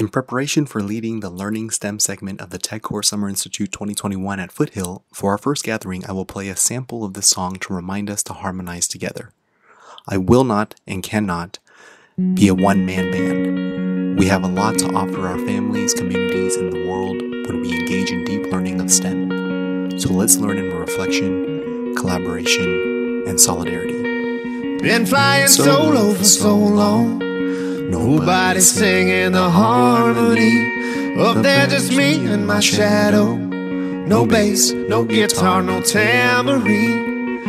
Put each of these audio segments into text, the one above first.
In preparation for leading the Learning STEM segment of the TechCore Summer Institute 2021 at Foothill, for our first gathering, I will play a sample of this song to remind us to harmonize together. I will not and cannot be a one man band. We have a lot to offer our families, communities, and the world when we engage in deep learning of STEM. So let's learn in reflection, collaboration, and solidarity. Been flying solo for so long. Nobody singing the harmony. Oh, Up there, just me and my shadow. No bass, no guitar, no tambourine.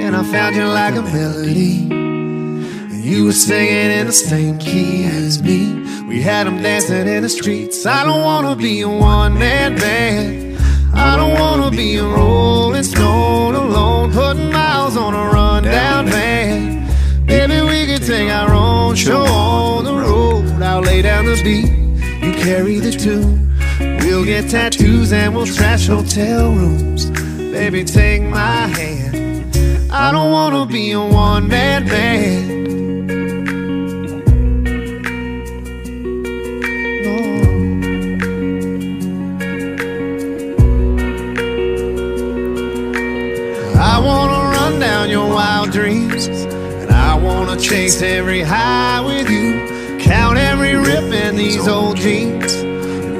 And I found you like a melody. And you were singing in the same key as me. We had them dancing in the streets. I don't wanna be a one man band. I don't wanna be a rolling stone alone, putting miles on a rundown van. Maybe we could take our own show on. I'll lay down the beat, you carry the tune. We'll get tattoos and we'll trash hotel rooms. Baby, take my hand. I don't wanna be a one man band. I wanna run down your wild dreams, and I wanna chase every high with you. Count in these old jeans.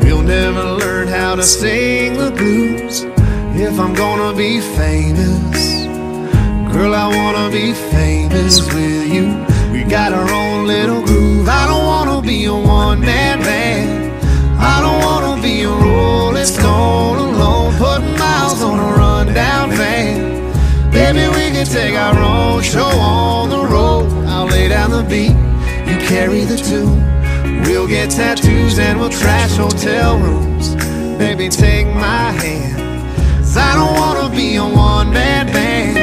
We'll never learn how to sing the blues if I'm gonna be famous. Girl, I wanna be famous with you. We got our own little groove. I don't wanna be a one man band. I don't wanna be a rolling stone alone, putting miles on a rundown van. Baby, we can take our own show on the road. I'll lay down the beat, you carry the tune. We'll get tattoos and we'll trash hotel rooms. Baby, take my hand. 'Cause I don't wanna be a one man band.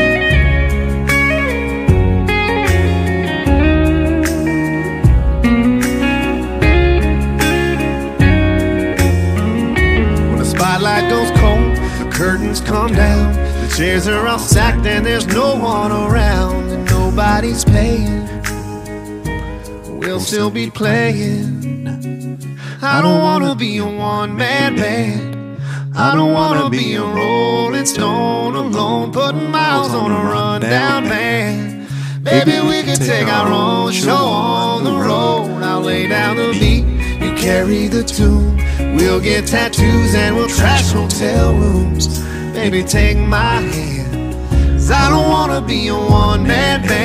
When the spotlight goes cold, the curtains come down. The chairs are all stacked and there's no one around, and nobody's paying. We'll still be playing. I don't wanna be a one man band. I don't wanna be a rolling stone alone, putting miles on a rundown van. Baby, we can take our own show on the road. I'll lay down the beat, you carry the tune. We'll get tattoos and we'll trash hotel rooms. Baby, take my hand. 'Cause I don't wanna be a one man band.